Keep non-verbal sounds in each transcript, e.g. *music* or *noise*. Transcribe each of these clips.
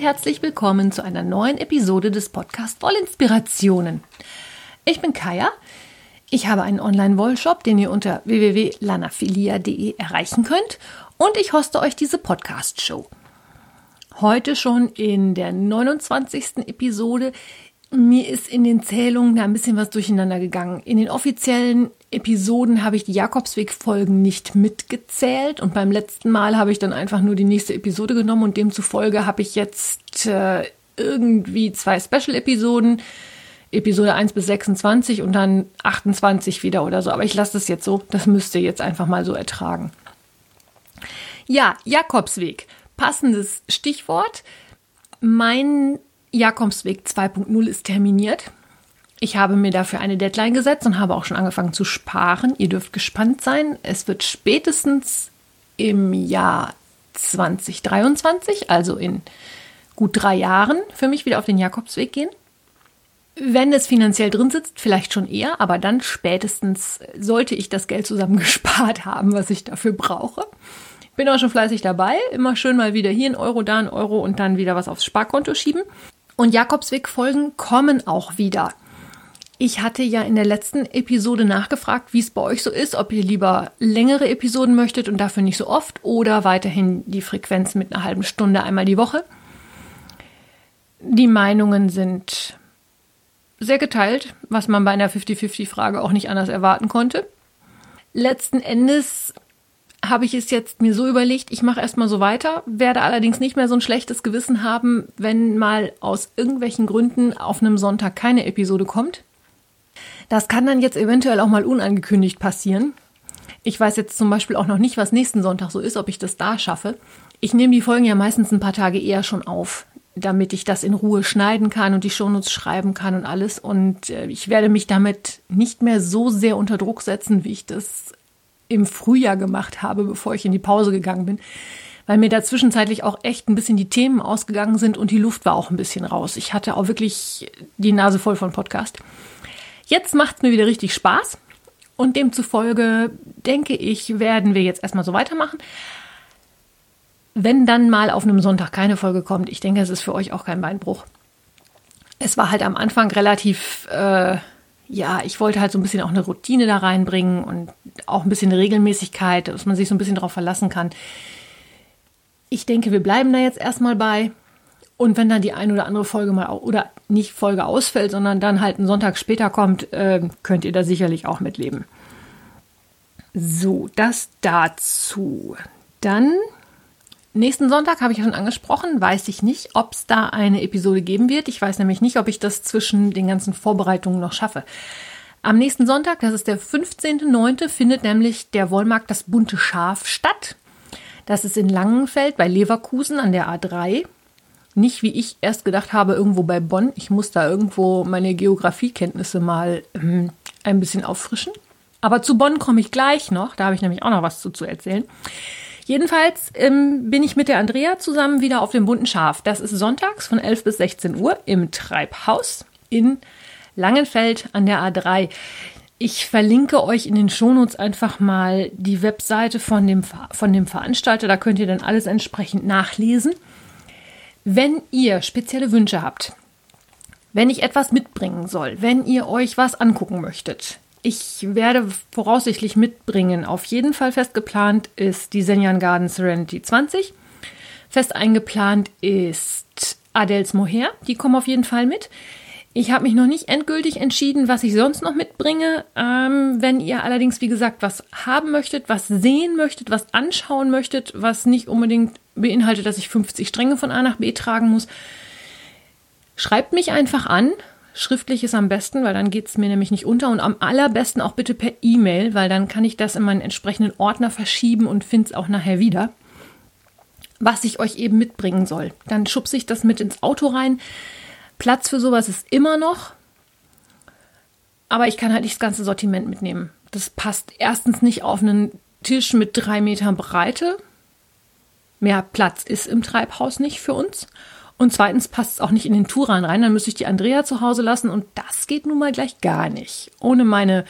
Und herzlich willkommen zu einer neuen Episode des Podcast Wollinspirationen. Ich bin Kaya. Ich habe einen Online-Wollshop, den ihr unter www.lanafilia.de erreichen könnt und ich hoste euch diese Podcast-Show. Heute schon in der 29. Episode. Mir ist in den Zählungen da ein bisschen was durcheinander gegangen. In den offiziellen Episoden habe ich die Jakobsweg-Folgen nicht mitgezählt und beim letzten Mal habe ich dann einfach nur die nächste Episode genommen und demzufolge habe ich jetzt äh, irgendwie zwei Special-Episoden, Episode 1 bis 26 und dann 28 wieder oder so. Aber ich lasse das jetzt so, das müsst ihr jetzt einfach mal so ertragen. Ja, Jakobsweg, passendes Stichwort. Mein Jakobsweg 2.0 ist terminiert. Ich habe mir dafür eine Deadline gesetzt und habe auch schon angefangen zu sparen. Ihr dürft gespannt sein. Es wird spätestens im Jahr 2023, also in gut drei Jahren, für mich wieder auf den Jakobsweg gehen. Wenn es finanziell drin sitzt, vielleicht schon eher, aber dann spätestens sollte ich das Geld zusammengespart *laughs* haben, was ich dafür brauche. Bin auch schon fleißig dabei, immer schön mal wieder hier ein Euro, da ein Euro und dann wieder was aufs Sparkonto schieben. Und Jakobsweg-Folgen kommen auch wieder. Ich hatte ja in der letzten Episode nachgefragt, wie es bei euch so ist, ob ihr lieber längere Episoden möchtet und dafür nicht so oft oder weiterhin die Frequenz mit einer halben Stunde einmal die Woche. Die Meinungen sind sehr geteilt, was man bei einer 50-50-Frage auch nicht anders erwarten konnte. Letzten Endes habe ich es jetzt mir so überlegt, ich mache erstmal so weiter, werde allerdings nicht mehr so ein schlechtes Gewissen haben, wenn mal aus irgendwelchen Gründen auf einem Sonntag keine Episode kommt. Das kann dann jetzt eventuell auch mal unangekündigt passieren. Ich weiß jetzt zum Beispiel auch noch nicht, was nächsten Sonntag so ist, ob ich das da schaffe. Ich nehme die Folgen ja meistens ein paar Tage eher schon auf, damit ich das in Ruhe schneiden kann und die Shownotes schreiben kann und alles. Und äh, ich werde mich damit nicht mehr so sehr unter Druck setzen, wie ich das im Frühjahr gemacht habe, bevor ich in die Pause gegangen bin, weil mir da zwischenzeitlich auch echt ein bisschen die Themen ausgegangen sind und die Luft war auch ein bisschen raus. Ich hatte auch wirklich die Nase voll von Podcast. Jetzt macht es mir wieder richtig Spaß und demzufolge denke ich, werden wir jetzt erstmal so weitermachen. Wenn dann mal auf einem Sonntag keine Folge kommt, ich denke, es ist für euch auch kein Beinbruch. Es war halt am Anfang relativ äh, ja, ich wollte halt so ein bisschen auch eine Routine da reinbringen und auch ein bisschen Regelmäßigkeit, dass man sich so ein bisschen darauf verlassen kann. Ich denke, wir bleiben da jetzt erstmal bei. Und wenn dann die eine oder andere Folge mal oder nicht Folge ausfällt, sondern dann halt einen Sonntag später kommt, äh, könnt ihr da sicherlich auch mitleben. So, das dazu. Dann Nächsten Sonntag habe ich schon angesprochen, weiß ich nicht, ob es da eine Episode geben wird. Ich weiß nämlich nicht, ob ich das zwischen den ganzen Vorbereitungen noch schaffe. Am nächsten Sonntag, das ist der 15.09., findet nämlich der Wollmarkt das bunte Schaf statt. Das ist in Langenfeld bei Leverkusen an der A3. Nicht wie ich erst gedacht habe, irgendwo bei Bonn. Ich muss da irgendwo meine Geografiekenntnisse mal ähm, ein bisschen auffrischen. Aber zu Bonn komme ich gleich noch. Da habe ich nämlich auch noch was zu, zu erzählen. Jedenfalls ähm, bin ich mit der Andrea zusammen wieder auf dem bunten Schaf. Das ist sonntags von 11 bis 16 Uhr im Treibhaus in Langenfeld an der A3. Ich verlinke euch in den Shownotes einfach mal die Webseite von dem, von dem Veranstalter. Da könnt ihr dann alles entsprechend nachlesen. Wenn ihr spezielle Wünsche habt, wenn ich etwas mitbringen soll, wenn ihr euch was angucken möchtet, ich werde voraussichtlich mitbringen. Auf jeden Fall fest geplant ist die Senjan Garden Serenity 20. Fest eingeplant ist Adels Moher. Die kommen auf jeden Fall mit. Ich habe mich noch nicht endgültig entschieden, was ich sonst noch mitbringe. Ähm, wenn ihr allerdings, wie gesagt, was haben möchtet, was sehen möchtet, was anschauen möchtet, was nicht unbedingt beinhaltet, dass ich 50 Stränge von A nach B tragen muss, schreibt mich einfach an. Schriftlich ist am besten, weil dann geht es mir nämlich nicht unter und am allerbesten auch bitte per E-Mail, weil dann kann ich das in meinen entsprechenden Ordner verschieben und finde es auch nachher wieder, was ich euch eben mitbringen soll. Dann schubse ich das mit ins Auto rein. Platz für sowas ist immer noch, aber ich kann halt nicht das ganze Sortiment mitnehmen. Das passt erstens nicht auf einen Tisch mit drei Metern Breite. Mehr Platz ist im Treibhaus nicht für uns. Und zweitens passt es auch nicht in den Turan rein. Dann müsste ich die Andrea zu Hause lassen und das geht nun mal gleich gar nicht. Ohne meine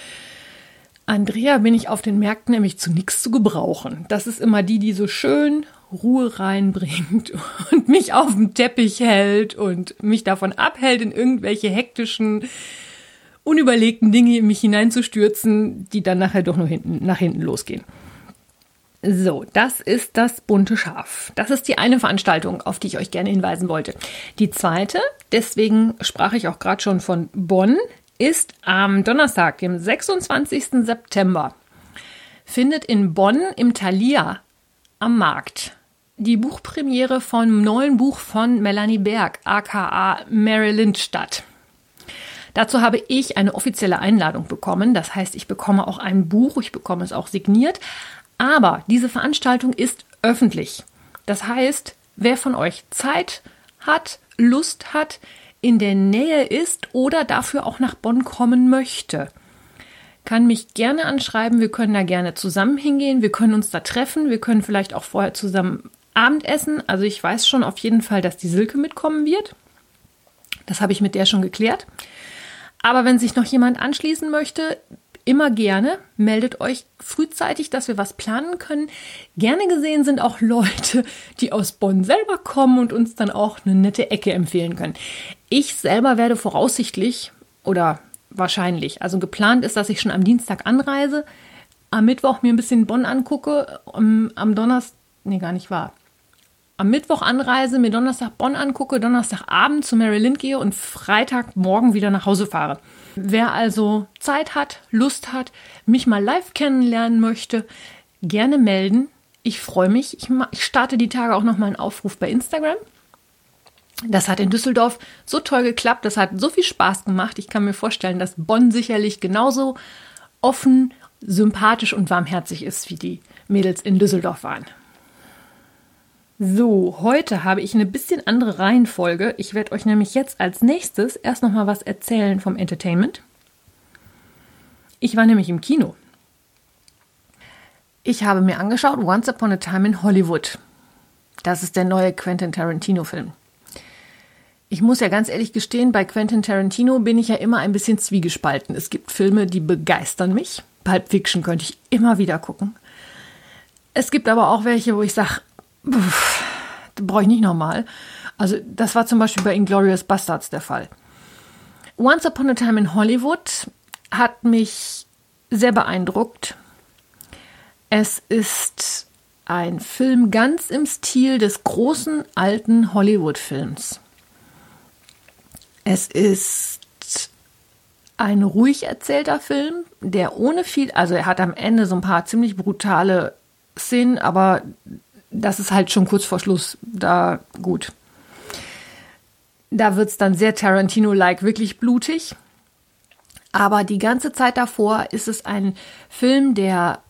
Andrea bin ich auf den Märkten nämlich zu nichts zu gebrauchen. Das ist immer die, die so schön Ruhe reinbringt *laughs* und mich auf dem Teppich hält und mich davon abhält, in irgendwelche hektischen, unüberlegten Dinge in mich hineinzustürzen, die dann nachher doch nur hinten, nach hinten losgehen. So, das ist das bunte Schaf. Das ist die eine Veranstaltung, auf die ich euch gerne hinweisen wollte. Die zweite, deswegen sprach ich auch gerade schon von Bonn, ist am Donnerstag, dem 26. September. Findet in Bonn im Thalia am Markt die Buchpremiere vom neuen Buch von Melanie Berg, aka Marilyn statt. Dazu habe ich eine offizielle Einladung bekommen. Das heißt, ich bekomme auch ein Buch, ich bekomme es auch signiert. Aber diese Veranstaltung ist öffentlich. Das heißt, wer von euch Zeit hat, Lust hat, in der Nähe ist oder dafür auch nach Bonn kommen möchte, kann mich gerne anschreiben. Wir können da gerne zusammen hingehen. Wir können uns da treffen. Wir können vielleicht auch vorher zusammen Abendessen. Also ich weiß schon auf jeden Fall, dass die Silke mitkommen wird. Das habe ich mit der schon geklärt. Aber wenn sich noch jemand anschließen möchte, immer gerne. Meldet euch frühzeitig, dass wir was planen können. Gerne gesehen sind auch Leute, die aus Bonn selber kommen und uns dann auch eine nette Ecke empfehlen können. Ich selber werde voraussichtlich oder wahrscheinlich, also geplant ist, dass ich schon am Dienstag anreise, am Mittwoch mir ein bisschen Bonn angucke, am, am Donnerstag, nee, gar nicht wahr am Mittwoch anreise, mir Donnerstag Bonn angucke, Donnerstagabend zu Mary Lind gehe und Freitagmorgen wieder nach Hause fahre. Wer also Zeit hat, Lust hat, mich mal live kennenlernen möchte, gerne melden. Ich freue mich. Ich, ich starte die Tage auch nochmal einen Aufruf bei Instagram. Das hat in Düsseldorf so toll geklappt, das hat so viel Spaß gemacht. Ich kann mir vorstellen, dass Bonn sicherlich genauso offen, sympathisch und warmherzig ist, wie die Mädels in Düsseldorf waren. So, heute habe ich eine bisschen andere Reihenfolge. Ich werde euch nämlich jetzt als nächstes erst noch mal was erzählen vom Entertainment. Ich war nämlich im Kino. Ich habe mir angeschaut Once Upon a Time in Hollywood. Das ist der neue Quentin Tarantino Film. Ich muss ja ganz ehrlich gestehen, bei Quentin Tarantino bin ich ja immer ein bisschen zwiegespalten. Es gibt Filme, die begeistern mich. Pulp Fiction könnte ich immer wieder gucken. Es gibt aber auch welche, wo ich sage, brauche ich nicht nochmal. Also das war zum Beispiel bei Inglorious Bastards der Fall. Once Upon a Time in Hollywood hat mich sehr beeindruckt. Es ist ein Film ganz im Stil des großen alten Hollywood-Films. Es ist ein ruhig erzählter Film, der ohne viel, also er hat am Ende so ein paar ziemlich brutale Szenen, aber das ist halt schon kurz vor Schluss da gut. Da wird es dann sehr Tarantino-like, wirklich blutig. Aber die ganze Zeit davor ist es ein Film, der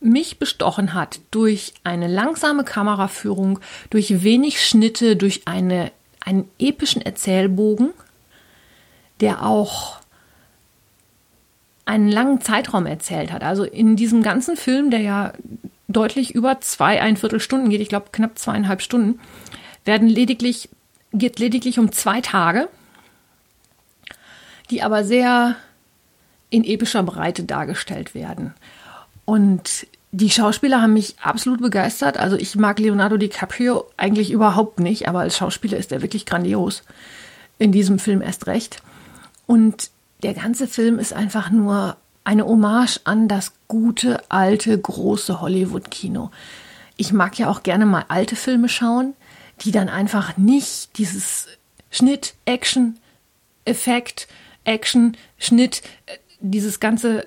mich bestochen hat durch eine langsame Kameraführung, durch wenig Schnitte, durch eine, einen epischen Erzählbogen, der auch einen langen Zeitraum erzählt hat. Also in diesem ganzen Film, der ja deutlich über zwei, ein Viertelstunden geht, ich glaube knapp zweieinhalb Stunden, werden lediglich, geht lediglich um zwei Tage, die aber sehr in epischer Breite dargestellt werden. Und die Schauspieler haben mich absolut begeistert. Also ich mag Leonardo DiCaprio eigentlich überhaupt nicht, aber als Schauspieler ist er wirklich grandios. In diesem Film erst recht. Und der ganze Film ist einfach nur eine Hommage an das gute, alte, große Hollywood-Kino. Ich mag ja auch gerne mal alte Filme schauen, die dann einfach nicht dieses Schnitt, Action, Effekt, Action, Schnitt, äh, dieses ganze,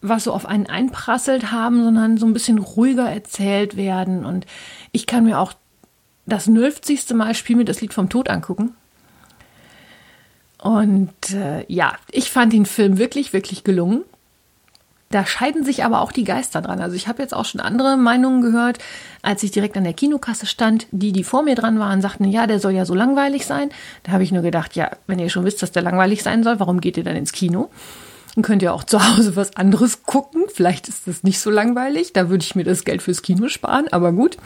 was so auf einen einprasselt haben, sondern so ein bisschen ruhiger erzählt werden. Und ich kann mir auch das 50. Mal Spiel mir das Lied vom Tod angucken. Und äh, ja, ich fand den Film wirklich, wirklich gelungen. Da scheiden sich aber auch die Geister dran. Also ich habe jetzt auch schon andere Meinungen gehört, als ich direkt an der Kinokasse stand. Die, die vor mir dran waren, sagten, ja, der soll ja so langweilig sein. Da habe ich nur gedacht, ja, wenn ihr schon wisst, dass der langweilig sein soll, warum geht ihr dann ins Kino? Dann könnt ihr auch zu Hause was anderes gucken. Vielleicht ist das nicht so langweilig. Da würde ich mir das Geld fürs Kino sparen, aber gut.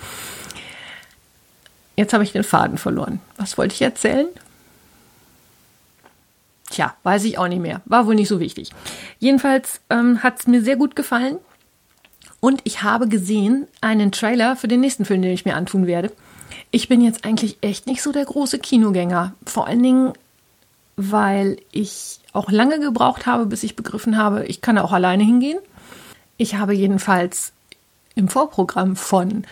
Jetzt habe ich den Faden verloren. Was wollte ich erzählen? Tja, weiß ich auch nicht mehr. War wohl nicht so wichtig. Jedenfalls ähm, hat es mir sehr gut gefallen. Und ich habe gesehen einen Trailer für den nächsten Film, den ich mir antun werde. Ich bin jetzt eigentlich echt nicht so der große Kinogänger. Vor allen Dingen, weil ich auch lange gebraucht habe, bis ich begriffen habe, ich kann auch alleine hingehen. Ich habe jedenfalls im Vorprogramm von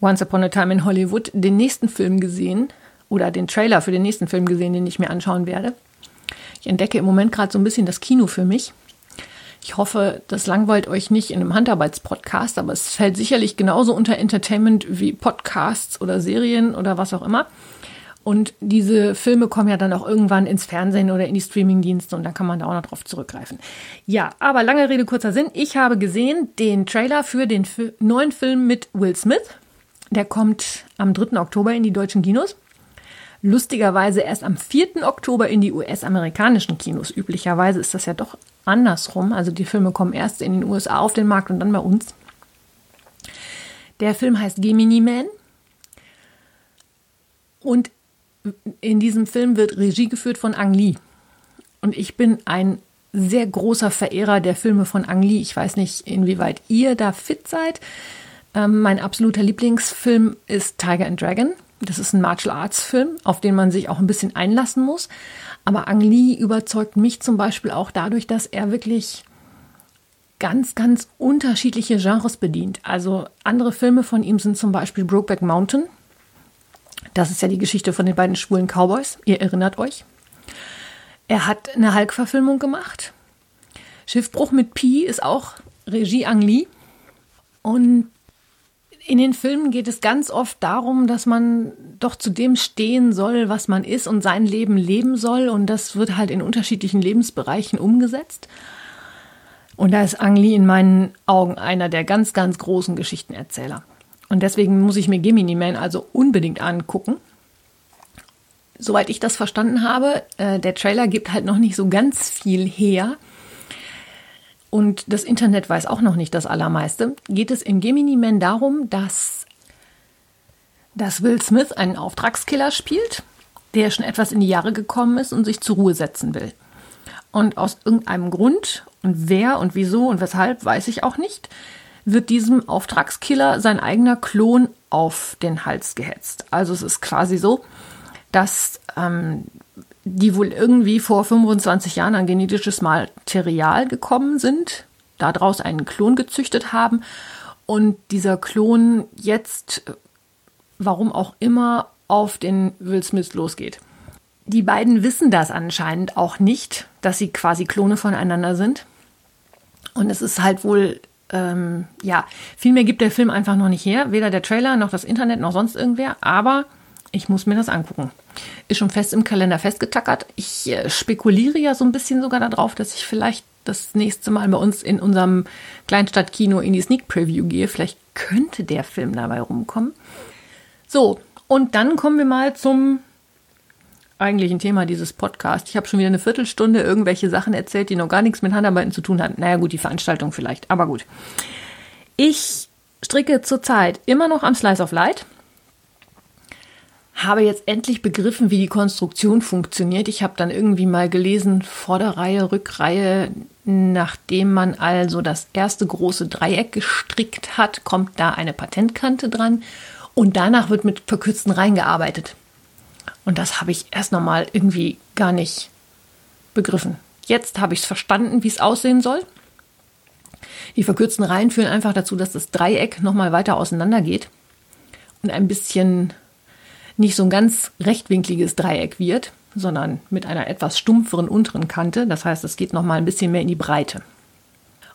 Once Upon a Time in Hollywood den nächsten Film gesehen oder den Trailer für den nächsten Film gesehen, den ich mir anschauen werde. Ich entdecke im Moment gerade so ein bisschen das Kino für mich. Ich hoffe, das langweilt euch nicht in einem Handarbeitspodcast, aber es fällt sicherlich genauso unter Entertainment wie Podcasts oder Serien oder was auch immer. Und diese Filme kommen ja dann auch irgendwann ins Fernsehen oder in die Streamingdienste und da kann man da auch noch drauf zurückgreifen. Ja, aber lange Rede, kurzer Sinn. Ich habe gesehen den Trailer für den neuen Film mit Will Smith. Der kommt am 3. Oktober in die deutschen Kinos. Lustigerweise erst am 4. Oktober in die US-amerikanischen Kinos. Üblicherweise ist das ja doch andersrum. Also die Filme kommen erst in den USA auf den Markt und dann bei uns. Der Film heißt Gemini Man. Und in diesem Film wird Regie geführt von Ang Lee. Und ich bin ein sehr großer Verehrer der Filme von Ang Lee. Ich weiß nicht, inwieweit ihr da fit seid. Ähm, mein absoluter Lieblingsfilm ist Tiger and Dragon. Das ist ein Martial Arts Film, auf den man sich auch ein bisschen einlassen muss. Aber Ang Lee überzeugt mich zum Beispiel auch dadurch, dass er wirklich ganz, ganz unterschiedliche Genres bedient. Also andere Filme von ihm sind zum Beispiel Brokeback Mountain. Das ist ja die Geschichte von den beiden schwulen Cowboys. Ihr erinnert euch. Er hat eine Hulk-Verfilmung gemacht. Schiffbruch mit Pi ist auch Regie Ang Lee. Und in den Filmen geht es ganz oft darum, dass man doch zu dem stehen soll, was man ist und sein Leben leben soll. Und das wird halt in unterschiedlichen Lebensbereichen umgesetzt. Und da ist Ang Lee in meinen Augen einer der ganz, ganz großen Geschichtenerzähler. Und deswegen muss ich mir Gemini Man also unbedingt angucken. Soweit ich das verstanden habe, äh, der Trailer gibt halt noch nicht so ganz viel her. Und das Internet weiß auch noch nicht das Allermeiste. Geht es in Gemini Man darum, dass, dass Will Smith einen Auftragskiller spielt, der schon etwas in die Jahre gekommen ist und sich zur Ruhe setzen will. Und aus irgendeinem Grund, und wer und wieso und weshalb, weiß ich auch nicht, wird diesem Auftragskiller sein eigener Klon auf den Hals gehetzt. Also es ist quasi so, dass ähm, die wohl irgendwie vor 25 Jahren an genetisches Material gekommen sind, daraus einen Klon gezüchtet haben und dieser Klon jetzt, warum auch immer, auf den Will Smith losgeht. Die beiden wissen das anscheinend auch nicht, dass sie quasi Klone voneinander sind. Und es ist halt wohl ähm, ja, viel mehr gibt der Film einfach noch nicht her. Weder der Trailer noch das Internet noch sonst irgendwer. Aber ich muss mir das angucken. Ist schon fest im Kalender festgetackert. Ich äh, spekuliere ja so ein bisschen sogar darauf, dass ich vielleicht das nächste Mal bei uns in unserem Kleinstadtkino in die Sneak Preview gehe. Vielleicht könnte der Film dabei rumkommen. So, und dann kommen wir mal zum eigentlichen Thema dieses Podcasts. Ich habe schon wieder eine Viertelstunde irgendwelche Sachen erzählt, die noch gar nichts mit Handarbeiten zu tun hatten. Naja gut, die Veranstaltung vielleicht, aber gut. Ich stricke zurzeit immer noch am Slice of Light. Habe jetzt endlich begriffen, wie die Konstruktion funktioniert. Ich habe dann irgendwie mal gelesen, Vorderreihe, Rückreihe, nachdem man also das erste große Dreieck gestrickt hat, kommt da eine Patentkante dran und danach wird mit verkürzten Reihen gearbeitet. Und das habe ich erst nochmal irgendwie gar nicht begriffen. Jetzt habe ich es verstanden, wie es aussehen soll. Die verkürzten Reihen führen einfach dazu, dass das Dreieck nochmal weiter auseinander geht und ein bisschen nicht so ein ganz rechtwinkliges Dreieck wird, sondern mit einer etwas stumpferen unteren Kante. Das heißt, es geht nochmal ein bisschen mehr in die Breite.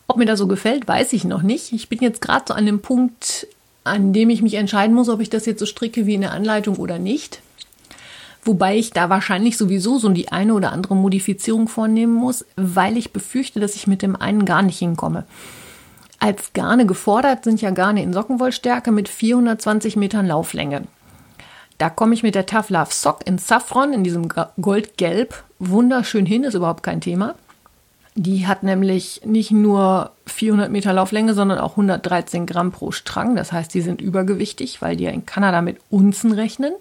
Ob mir das so gefällt, weiß ich noch nicht. Ich bin jetzt gerade so an dem Punkt, an dem ich mich entscheiden muss, ob ich das jetzt so stricke wie in der Anleitung oder nicht. Wobei ich da wahrscheinlich sowieso so die eine oder andere Modifizierung vornehmen muss, weil ich befürchte, dass ich mit dem einen gar nicht hinkomme. Als Garne gefordert sind ja Garne in Sockenwollstärke mit 420 Metern Lauflänge. Da komme ich mit der Tough Love Sock in Saffron, in diesem Goldgelb, wunderschön hin, ist überhaupt kein Thema. Die hat nämlich nicht nur 400 Meter Lauflänge, sondern auch 113 Gramm pro Strang. Das heißt, die sind übergewichtig, weil die ja in Kanada mit Unzen rechnen.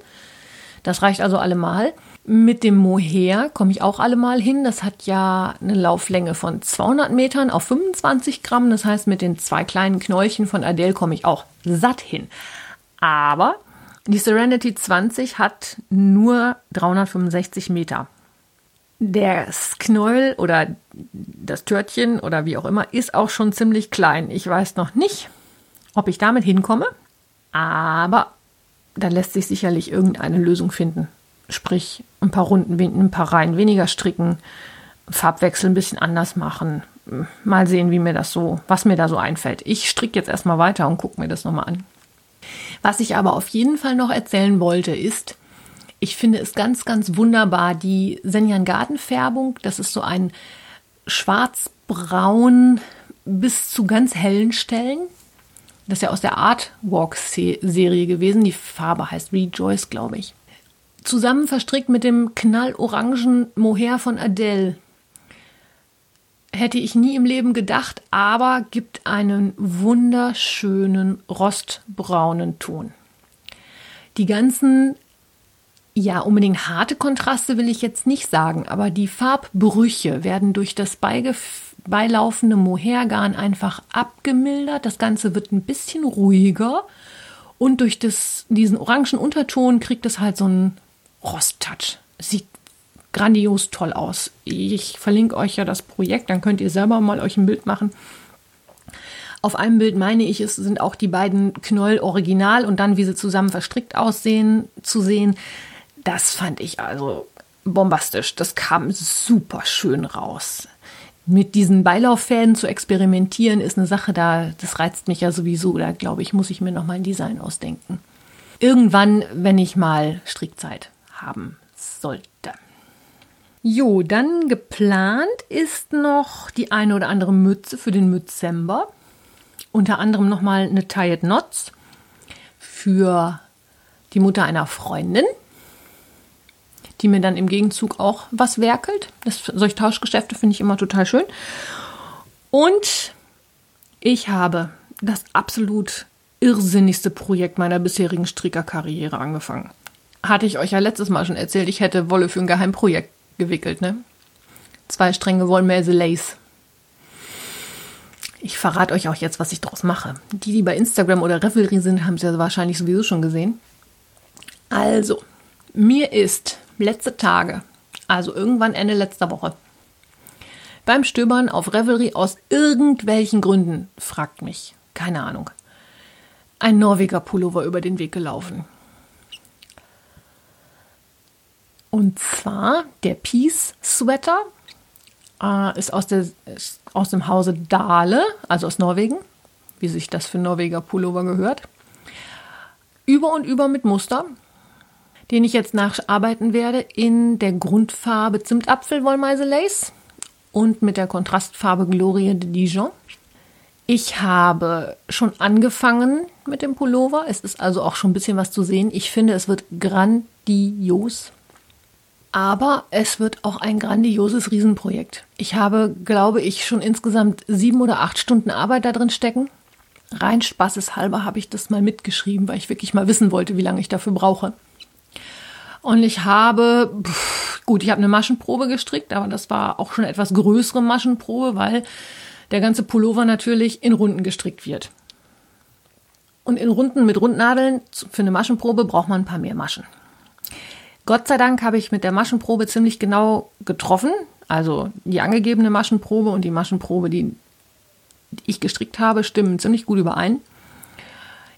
Das reicht also allemal. Mit dem Mohair komme ich auch alle mal hin. Das hat ja eine Lauflänge von 200 Metern auf 25 Gramm. Das heißt, mit den zwei kleinen Knäulchen von Adele komme ich auch satt hin. Aber die Serenity 20 hat nur 365 Meter. Das Knäuel oder das Törtchen oder wie auch immer ist auch schon ziemlich klein. Ich weiß noch nicht, ob ich damit hinkomme, aber da lässt sich sicherlich irgendeine Lösung finden. Sprich, ein paar Runden, ein paar Reihen weniger stricken, Farbwechsel ein bisschen anders machen. Mal sehen, wie mir das so, was mir da so einfällt. Ich stricke jetzt erstmal weiter und gucke mir das nochmal an. Was ich aber auf jeden Fall noch erzählen wollte, ist, ich finde es ganz, ganz wunderbar, die Senjan Gartenfärbung. Das ist so ein schwarz-braun bis zu ganz hellen Stellen. Das ist ja aus der Artwalk-Serie gewesen. Die Farbe heißt Rejoice, glaube ich. Zusammen verstrickt mit dem knallorangen Mohair von Adele. Hätte ich nie im Leben gedacht, aber gibt einen wunderschönen rostbraunen Ton. Die ganzen ja, unbedingt harte Kontraste will ich jetzt nicht sagen, aber die Farbbrüche werden durch das beilaufende Mohairgarn einfach abgemildert. Das Ganze wird ein bisschen ruhiger und durch das, diesen orangen Unterton kriegt es halt so einen Rosttouch. Sieht grandios toll aus. Ich verlinke euch ja das Projekt, dann könnt ihr selber mal euch ein Bild machen. Auf einem Bild meine ich, es sind auch die beiden Knoll original und dann, wie sie zusammen verstrickt aussehen, zu sehen. Das fand ich also bombastisch. Das kam super schön raus. Mit diesen Beilauffäden zu experimentieren ist eine Sache, da das reizt mich ja sowieso. Da glaube ich, muss ich mir noch mal ein Design ausdenken. Irgendwann, wenn ich mal Strickzeit haben sollte. Jo, dann geplant ist noch die eine oder andere Mütze für den Mützember. Unter anderem noch mal eine Tied Knots für die Mutter einer Freundin die mir dann im Gegenzug auch was werkelt. Das, solche Tauschgeschäfte finde ich immer total schön. Und ich habe das absolut irrsinnigste Projekt meiner bisherigen Strickerkarriere angefangen. Hatte ich euch ja letztes Mal schon erzählt, ich hätte Wolle für ein Geheimprojekt gewickelt, ne? Zwei Stränge Wollmäse Lace. Ich verrate euch auch jetzt, was ich daraus mache. Die, die bei Instagram oder Revelry sind, haben es ja wahrscheinlich sowieso schon gesehen. Also, mir ist letzte Tage, also irgendwann Ende letzter Woche. Beim Stöbern auf Revelry aus irgendwelchen Gründen, fragt mich, keine Ahnung, ein Norweger Pullover über den Weg gelaufen. Und zwar der Peace Sweater äh, ist, aus der, ist aus dem Hause Dahle, also aus Norwegen, wie sich das für Norweger Pullover gehört. Über und über mit Muster, den ich jetzt nacharbeiten werde in der Grundfarbe Zimtapfel Wollmeise Lace und mit der Kontrastfarbe Glorie de Dijon. Ich habe schon angefangen mit dem Pullover. Es ist also auch schon ein bisschen was zu sehen. Ich finde, es wird grandios. Aber es wird auch ein grandioses Riesenprojekt. Ich habe, glaube ich, schon insgesamt sieben oder acht Stunden Arbeit da drin stecken. Rein spaßeshalber habe ich das mal mitgeschrieben, weil ich wirklich mal wissen wollte, wie lange ich dafür brauche. Und ich habe, pff, gut, ich habe eine Maschenprobe gestrickt, aber das war auch schon etwas größere Maschenprobe, weil der ganze Pullover natürlich in Runden gestrickt wird. Und in Runden mit Rundnadeln für eine Maschenprobe braucht man ein paar mehr Maschen. Gott sei Dank habe ich mit der Maschenprobe ziemlich genau getroffen. Also die angegebene Maschenprobe und die Maschenprobe, die ich gestrickt habe, stimmen ziemlich gut überein.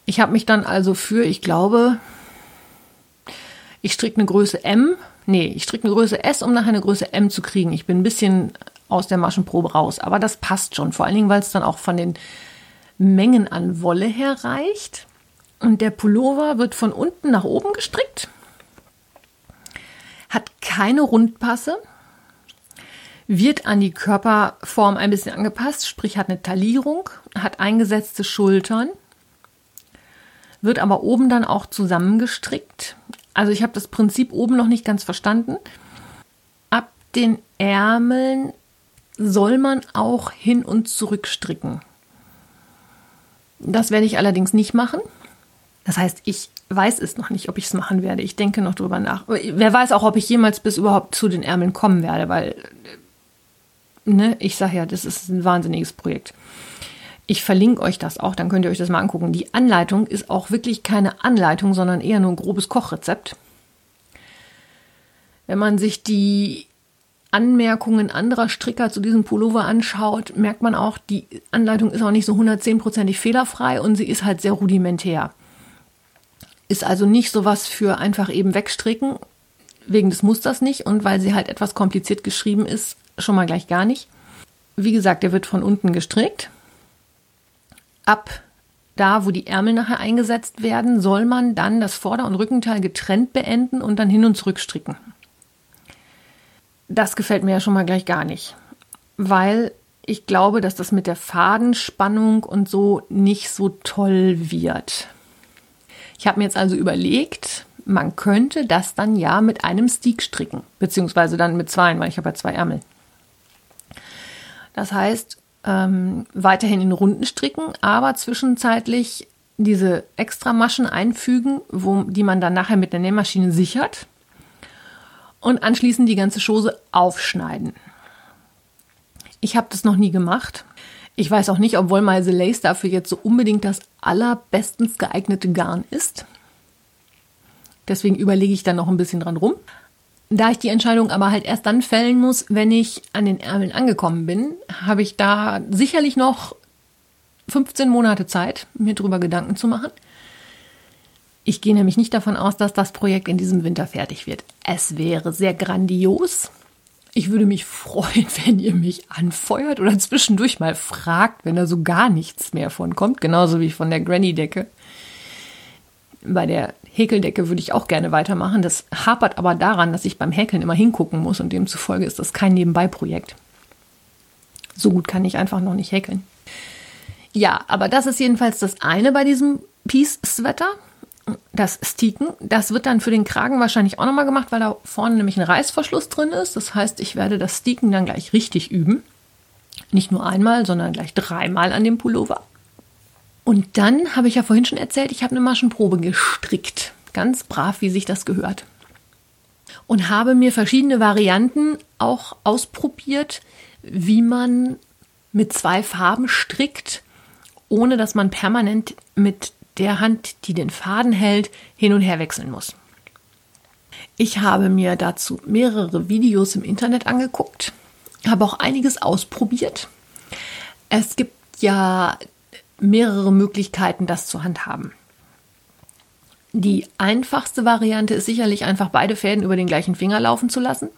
Ich habe mich dann also für, ich glaube, ich stricke eine Größe M. Nee, ich stricke eine Größe S, um nachher eine Größe M zu kriegen. Ich bin ein bisschen aus der Maschenprobe raus, aber das passt schon. Vor allen Dingen, weil es dann auch von den Mengen an Wolle her reicht. Und der Pullover wird von unten nach oben gestrickt, hat keine Rundpasse, wird an die Körperform ein bisschen angepasst, sprich hat eine Taillierung, hat eingesetzte Schultern, wird aber oben dann auch zusammengestrickt, also ich habe das Prinzip oben noch nicht ganz verstanden. Ab den Ärmeln soll man auch hin und zurück stricken. Das werde ich allerdings nicht machen. Das heißt, ich weiß es noch nicht, ob ich es machen werde. Ich denke noch drüber nach. Wer weiß auch, ob ich jemals bis überhaupt zu den Ärmeln kommen werde, weil, ne, ich sage ja, das ist ein wahnsinniges Projekt. Ich verlinke euch das auch, dann könnt ihr euch das mal angucken. Die Anleitung ist auch wirklich keine Anleitung, sondern eher nur ein grobes Kochrezept. Wenn man sich die Anmerkungen anderer Stricker zu diesem Pullover anschaut, merkt man auch, die Anleitung ist auch nicht so 110%ig fehlerfrei und sie ist halt sehr rudimentär. Ist also nicht so was für einfach eben wegstricken, wegen des Musters nicht und weil sie halt etwas kompliziert geschrieben ist, schon mal gleich gar nicht. Wie gesagt, der wird von unten gestrickt. Ab da, wo die Ärmel nachher eingesetzt werden, soll man dann das Vorder- und Rückenteil getrennt beenden und dann hin und zurück stricken das gefällt mir ja schon mal gleich gar nicht, weil ich glaube, dass das mit der Fadenspannung und so nicht so toll wird. Ich habe mir jetzt also überlegt, man könnte das dann ja mit einem Stick stricken, beziehungsweise dann mit zwei, weil ich habe ja zwei Ärmel. Das heißt, ähm, weiterhin in Runden stricken, aber zwischenzeitlich diese extra Maschen einfügen, wo, die man dann nachher mit der Nähmaschine sichert und anschließend die ganze Chose aufschneiden. Ich habe das noch nie gemacht. Ich weiß auch nicht, ob Wollmeise Lace dafür jetzt so unbedingt das allerbestens geeignete Garn ist. Deswegen überlege ich dann noch ein bisschen dran rum. Da ich die Entscheidung aber halt erst dann fällen muss, wenn ich an den Ärmeln angekommen bin, habe ich da sicherlich noch 15 Monate Zeit, mir darüber Gedanken zu machen. Ich gehe nämlich nicht davon aus, dass das Projekt in diesem Winter fertig wird. Es wäre sehr grandios. Ich würde mich freuen, *laughs* wenn ihr mich anfeuert oder zwischendurch mal fragt, wenn da so gar nichts mehr von kommt. Genauso wie von der Granny-Decke. Bei der Häkeldecke würde ich auch gerne weitermachen. Das hapert aber daran, dass ich beim Häkeln immer hingucken muss und demzufolge ist das kein Nebenbei-Projekt. So gut kann ich einfach noch nicht häkeln. Ja, aber das ist jedenfalls das eine bei diesem Peace-Sweater das Sticken, das wird dann für den Kragen wahrscheinlich auch nochmal gemacht, weil da vorne nämlich ein Reißverschluss drin ist. Das heißt, ich werde das Sticken dann gleich richtig üben. Nicht nur einmal, sondern gleich dreimal an dem Pullover. Und dann habe ich ja vorhin schon erzählt, ich habe eine Maschenprobe gestrickt. Ganz brav, wie sich das gehört. Und habe mir verschiedene Varianten auch ausprobiert, wie man mit zwei Farben strickt, ohne dass man permanent mit der Hand, die den Faden hält, hin und her wechseln muss. Ich habe mir dazu mehrere Videos im Internet angeguckt, habe auch einiges ausprobiert. Es gibt ja mehrere Möglichkeiten, das zu handhaben. Die einfachste Variante ist sicherlich einfach beide Fäden über den gleichen Finger laufen zu lassen.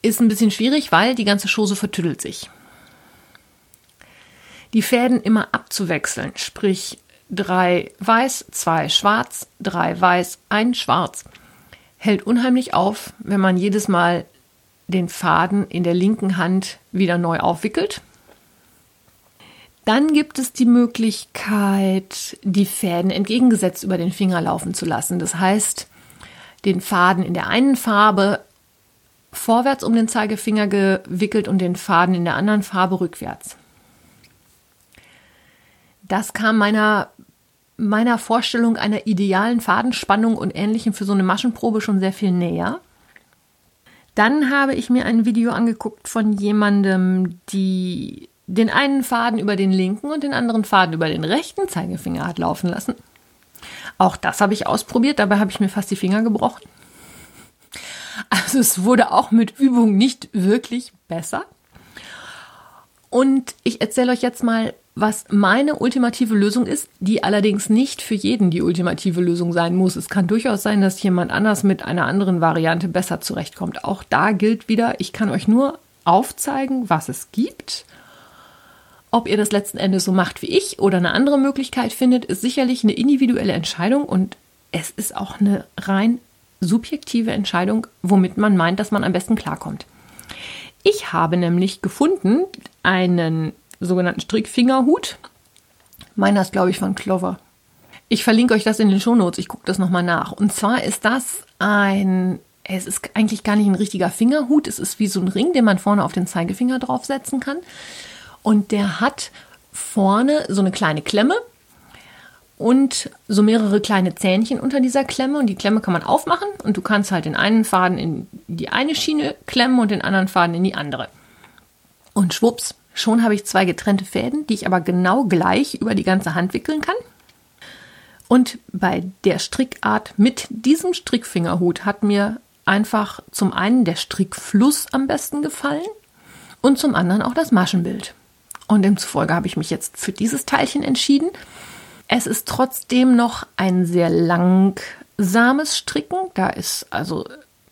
Ist ein bisschen schwierig, weil die ganze Chose vertüttelt sich. Die Fäden immer abzuwechseln, sprich drei weiß, zwei schwarz, drei weiß, ein schwarz. Hält unheimlich auf, wenn man jedes Mal den Faden in der linken Hand wieder neu aufwickelt. Dann gibt es die Möglichkeit, die Fäden entgegengesetzt über den Finger laufen zu lassen. Das heißt, den Faden in der einen Farbe vorwärts um den Zeigefinger gewickelt und den Faden in der anderen Farbe rückwärts. Das kam meiner meiner Vorstellung einer idealen Fadenspannung und ähnlichem für so eine Maschenprobe schon sehr viel näher. Dann habe ich mir ein Video angeguckt von jemandem, die den einen Faden über den linken und den anderen Faden über den rechten Zeigefinger hat laufen lassen. Auch das habe ich ausprobiert, dabei habe ich mir fast die Finger gebrochen. Also es wurde auch mit Übung nicht wirklich besser. Und ich erzähle euch jetzt mal, was meine ultimative Lösung ist, die allerdings nicht für jeden die ultimative Lösung sein muss. Es kann durchaus sein, dass jemand anders mit einer anderen Variante besser zurechtkommt. Auch da gilt wieder, ich kann euch nur aufzeigen, was es gibt. Ob ihr das letzten Endes so macht wie ich oder eine andere Möglichkeit findet, ist sicherlich eine individuelle Entscheidung und es ist auch eine rein subjektive Entscheidung, womit man meint, dass man am besten klarkommt. Ich habe nämlich gefunden einen sogenannten Strickfingerhut. Meiner ist, glaube ich, von Clover. Ich verlinke euch das in den Shownotes. Ich gucke das nochmal nach. Und zwar ist das ein, es ist eigentlich gar nicht ein richtiger Fingerhut. Es ist wie so ein Ring, den man vorne auf den Zeigefinger draufsetzen kann. Und der hat vorne so eine kleine Klemme. und so mehrere kleine Zähnchen unter dieser Klemme und die Klemme kann man aufmachen und du kannst halt den einen Faden in die eine Schiene klemmen und den anderen Faden in die andere. Und schwupps, schon habe ich zwei getrennte Fäden, die ich aber genau gleich über die ganze Hand wickeln kann. Und bei der Strickart mit diesem Strickfingerhut hat mir einfach zum einen der Strickfluss am besten gefallen und zum anderen auch das Maschenbild. Und demzufolge habe ich mich jetzt für dieses Teilchen entschieden. Es ist trotzdem noch ein sehr langsames Stricken. Da ist also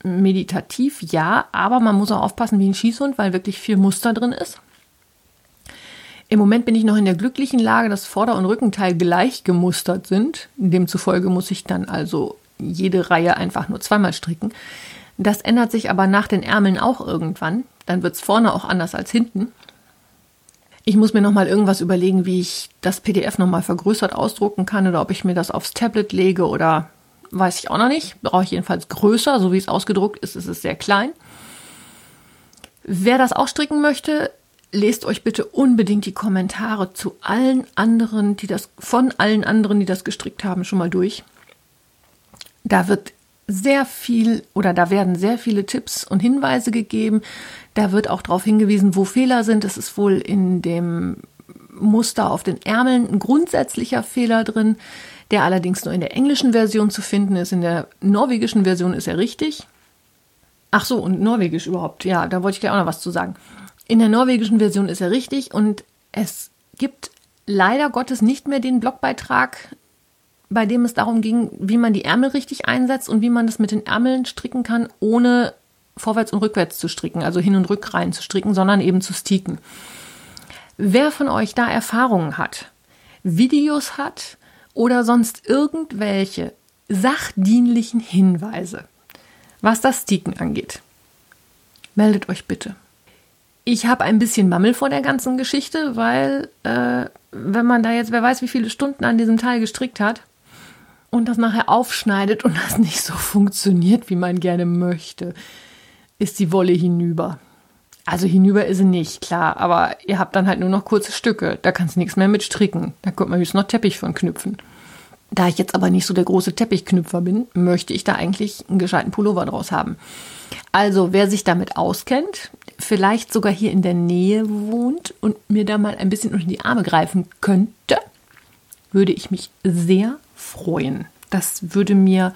meditativ, ja, aber man muss auch aufpassen wie ein Schießhund, weil wirklich viel Muster drin ist. Im Moment bin ich noch in der glücklichen Lage, dass Vorder- und Rückenteil gleich gemustert sind. Demzufolge muss ich dann also jede Reihe einfach nur zweimal stricken. Das ändert sich aber nach den Ärmeln auch irgendwann. Dann wird es vorne auch anders als hinten. Ich muss mir nochmal irgendwas überlegen, wie ich das PDF nochmal vergrößert ausdrucken kann oder ob ich mir das aufs Tablet lege oder weiß ich auch noch nicht. Brauche ich jedenfalls größer, so wie es ausgedruckt ist, ist es sehr klein. Wer das auch stricken möchte, lest euch bitte unbedingt die Kommentare zu allen anderen, die das, von allen anderen, die das gestrickt haben, schon mal durch. Da wird sehr viel oder da werden sehr viele Tipps und Hinweise gegeben. Da wird auch darauf hingewiesen, wo Fehler sind. Es ist wohl in dem Muster auf den Ärmeln ein grundsätzlicher Fehler drin, der allerdings nur in der englischen Version zu finden ist. In der norwegischen Version ist er richtig. Ach so, und norwegisch überhaupt. Ja, da wollte ich gleich auch noch was zu sagen. In der norwegischen Version ist er richtig und es gibt leider Gottes nicht mehr den Blogbeitrag, bei dem es darum ging, wie man die Ärmel richtig einsetzt und wie man das mit den Ärmeln stricken kann, ohne vorwärts und rückwärts zu stricken, also hin und rück rein zu stricken, sondern eben zu sticken. Wer von euch da Erfahrungen hat, Videos hat oder sonst irgendwelche sachdienlichen Hinweise, was das Sticken angeht, meldet euch bitte. Ich habe ein bisschen Mammel vor der ganzen Geschichte, weil äh, wenn man da jetzt, wer weiß, wie viele Stunden an diesem Teil gestrickt hat und das nachher aufschneidet und das nicht so funktioniert, wie man gerne möchte, ist die Wolle hinüber. Also hinüber ist sie nicht, klar, aber ihr habt dann halt nur noch kurze Stücke. Da kannst du nichts mehr mit stricken. Da kommt man höchstens noch Teppich von knüpfen. Da ich jetzt aber nicht so der große Teppichknüpfer bin, möchte ich da eigentlich einen gescheiten Pullover draus haben. Also, wer sich damit auskennt, vielleicht sogar hier in der Nähe wohnt und mir da mal ein bisschen unter die Arme greifen könnte, würde ich mich sehr freuen. Das würde mir,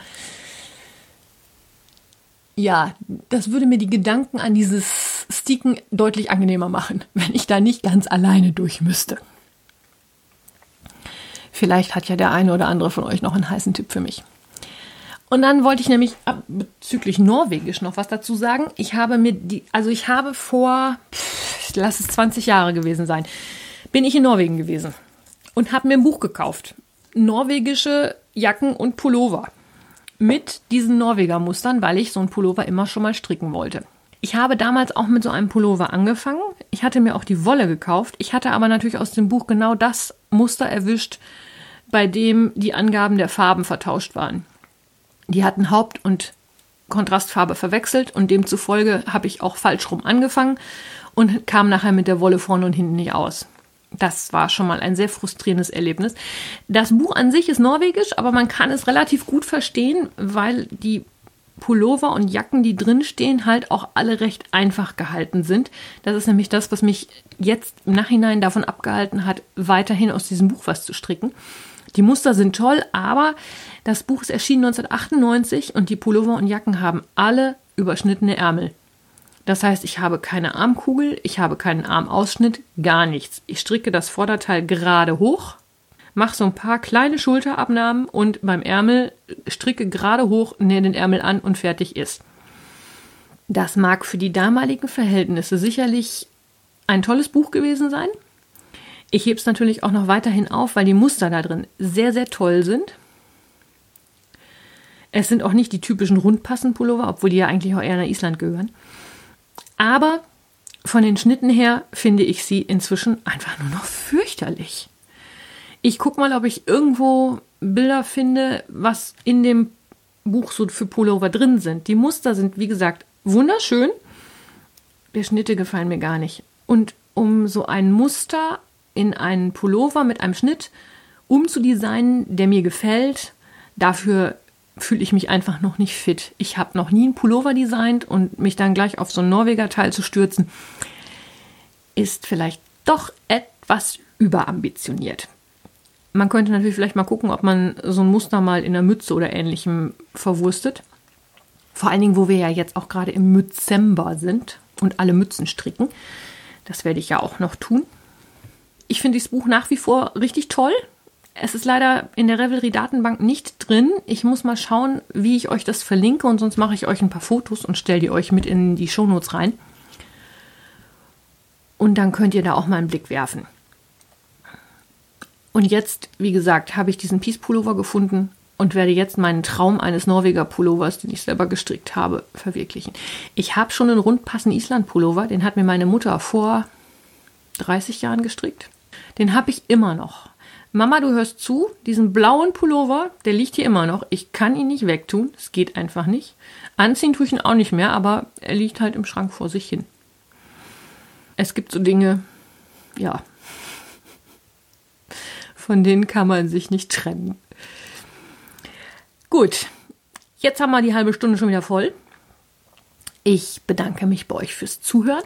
ja, das würde mir die Gedanken an dieses Sticken deutlich angenehmer machen, *laughs* wenn ich da nicht ganz alleine durch müsste. Vielleicht hat ja der eine oder andere von euch noch einen heißen Tipp für mich. Und dann wollte ich nämlich bezüglich Norwegisch noch was dazu sagen. Ich habe mir die, also ich habe vor, pff, lass es 20 Jahre gewesen sein, bin ich in Norwegen gewesen und habe mir ein Buch gekauft. Norwegische Jacken und Pullover mit diesen Norweger Mustern, weil ich so ein Pullover immer schon mal stricken wollte. Ich habe damals auch mit so einem Pullover angefangen. Ich hatte mir auch die Wolle gekauft. Ich hatte aber natürlich aus dem Buch genau das Muster erwischt, bei dem die Angaben der Farben vertauscht waren. Die hatten Haupt- und Kontrastfarbe verwechselt und demzufolge habe ich auch falsch rum angefangen und kam nachher mit der Wolle vorne und hinten nicht aus. Das war schon mal ein sehr frustrierendes Erlebnis. Das Buch an sich ist norwegisch, aber man kann es relativ gut verstehen, weil die Pullover und Jacken, die drinstehen, halt auch alle recht einfach gehalten sind. Das ist nämlich das, was mich jetzt im Nachhinein davon abgehalten hat, weiterhin aus diesem Buch was zu stricken. Die Muster sind toll, aber das Buch ist erschienen 1998 und die Pullover und Jacken haben alle überschnittene Ärmel. Das heißt, ich habe keine Armkugel, ich habe keinen Armausschnitt, gar nichts. Ich stricke das Vorderteil gerade hoch, mache so ein paar kleine Schulterabnahmen und beim Ärmel stricke gerade hoch, nähe den Ärmel an und fertig ist. Das mag für die damaligen Verhältnisse sicherlich ein tolles Buch gewesen sein. Ich hebe es natürlich auch noch weiterhin auf, weil die Muster da drin sehr, sehr toll sind. Es sind auch nicht die typischen Rundpassen-Pullover, obwohl die ja eigentlich auch eher nach Island gehören. Aber von den Schnitten her finde ich sie inzwischen einfach nur noch fürchterlich. Ich gucke mal, ob ich irgendwo Bilder finde, was in dem Buch so für Pullover drin sind. Die Muster sind, wie gesagt, wunderschön. Die Schnitte gefallen mir gar nicht. Und um so ein Muster in einen Pullover mit einem Schnitt umzudesignen, der mir gefällt. Dafür fühle ich mich einfach noch nicht fit. Ich habe noch nie einen Pullover designt und mich dann gleich auf so ein Norweger Teil zu stürzen, ist vielleicht doch etwas überambitioniert. Man könnte natürlich vielleicht mal gucken, ob man so ein Muster mal in der Mütze oder ähnlichem verwurstet. Vor allen Dingen, wo wir ja jetzt auch gerade im Mützember sind und alle Mützen stricken. Das werde ich ja auch noch tun. Ich finde dieses Buch nach wie vor richtig toll. Es ist leider in der Revelry-Datenbank nicht drin. Ich muss mal schauen, wie ich euch das verlinke und sonst mache ich euch ein paar Fotos und stelle die euch mit in die Shownotes rein. Und dann könnt ihr da auch mal einen Blick werfen. Und jetzt, wie gesagt, habe ich diesen Peace Pullover gefunden und werde jetzt meinen Traum eines Norweger Pullovers, den ich selber gestrickt habe, verwirklichen. Ich habe schon einen rundpassen Island Pullover, den hat mir meine Mutter vor 30 Jahren gestrickt. Den habe ich immer noch. Mama, du hörst zu, diesen blauen Pullover, der liegt hier immer noch. Ich kann ihn nicht wegtun, es geht einfach nicht. Anziehen tue ich ihn auch nicht mehr, aber er liegt halt im Schrank vor sich hin. Es gibt so Dinge, ja, von denen kann man sich nicht trennen. Gut, jetzt haben wir die halbe Stunde schon wieder voll. Ich bedanke mich bei euch fürs Zuhören.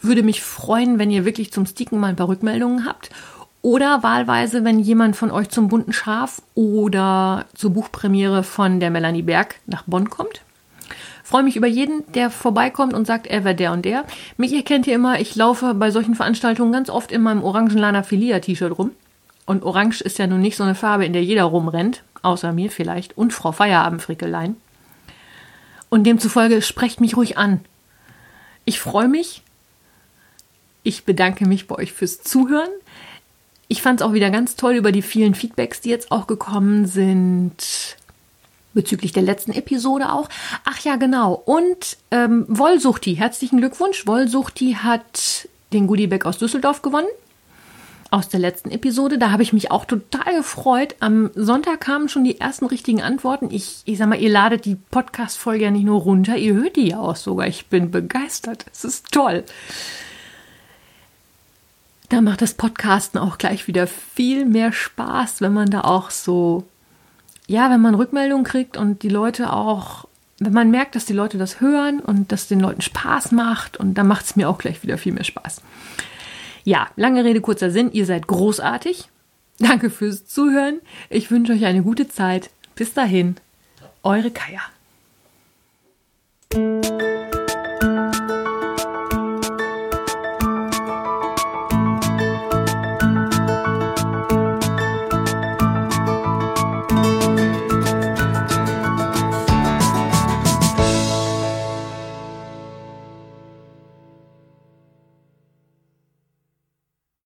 Würde mich freuen, wenn ihr wirklich zum Sticken mal ein paar Rückmeldungen habt. Oder wahlweise, wenn jemand von euch zum bunten Schaf oder zur Buchpremiere von der Melanie Berg nach Bonn kommt. Freue mich über jeden, der vorbeikommt und sagt, er wäre der und der. Mich erkennt ihr immer, ich laufe bei solchen Veranstaltungen ganz oft in meinem orangen Lana Filia T-Shirt rum. Und orange ist ja nun nicht so eine Farbe, in der jeder rumrennt, außer mir vielleicht und Frau Feierabendfrickelein. Und demzufolge sprecht mich ruhig an. Ich freue mich. Ich bedanke mich bei euch fürs Zuhören. Ich fand es auch wieder ganz toll über die vielen Feedbacks, die jetzt auch gekommen sind bezüglich der letzten Episode auch. Ach ja, genau. Und ähm, Wollsuchti, herzlichen Glückwunsch. Wollsuchti hat den Goodiebag aus Düsseldorf gewonnen. Aus der letzten Episode. Da habe ich mich auch total gefreut. Am Sonntag kamen schon die ersten richtigen Antworten. Ich, ich sag mal, ihr ladet die Podcast-Folge ja nicht nur runter, ihr hört die ja auch sogar. Ich bin begeistert. Es ist toll. Da macht das Podcasten auch gleich wieder viel mehr Spaß, wenn man da auch so ja, wenn man Rückmeldungen kriegt und die Leute auch, wenn man merkt, dass die Leute das hören und dass den Leuten Spaß macht und dann macht es mir auch gleich wieder viel mehr Spaß. Ja, lange Rede, kurzer Sinn. Ihr seid großartig. Danke fürs Zuhören. Ich wünsche euch eine gute Zeit. Bis dahin, eure Kaya.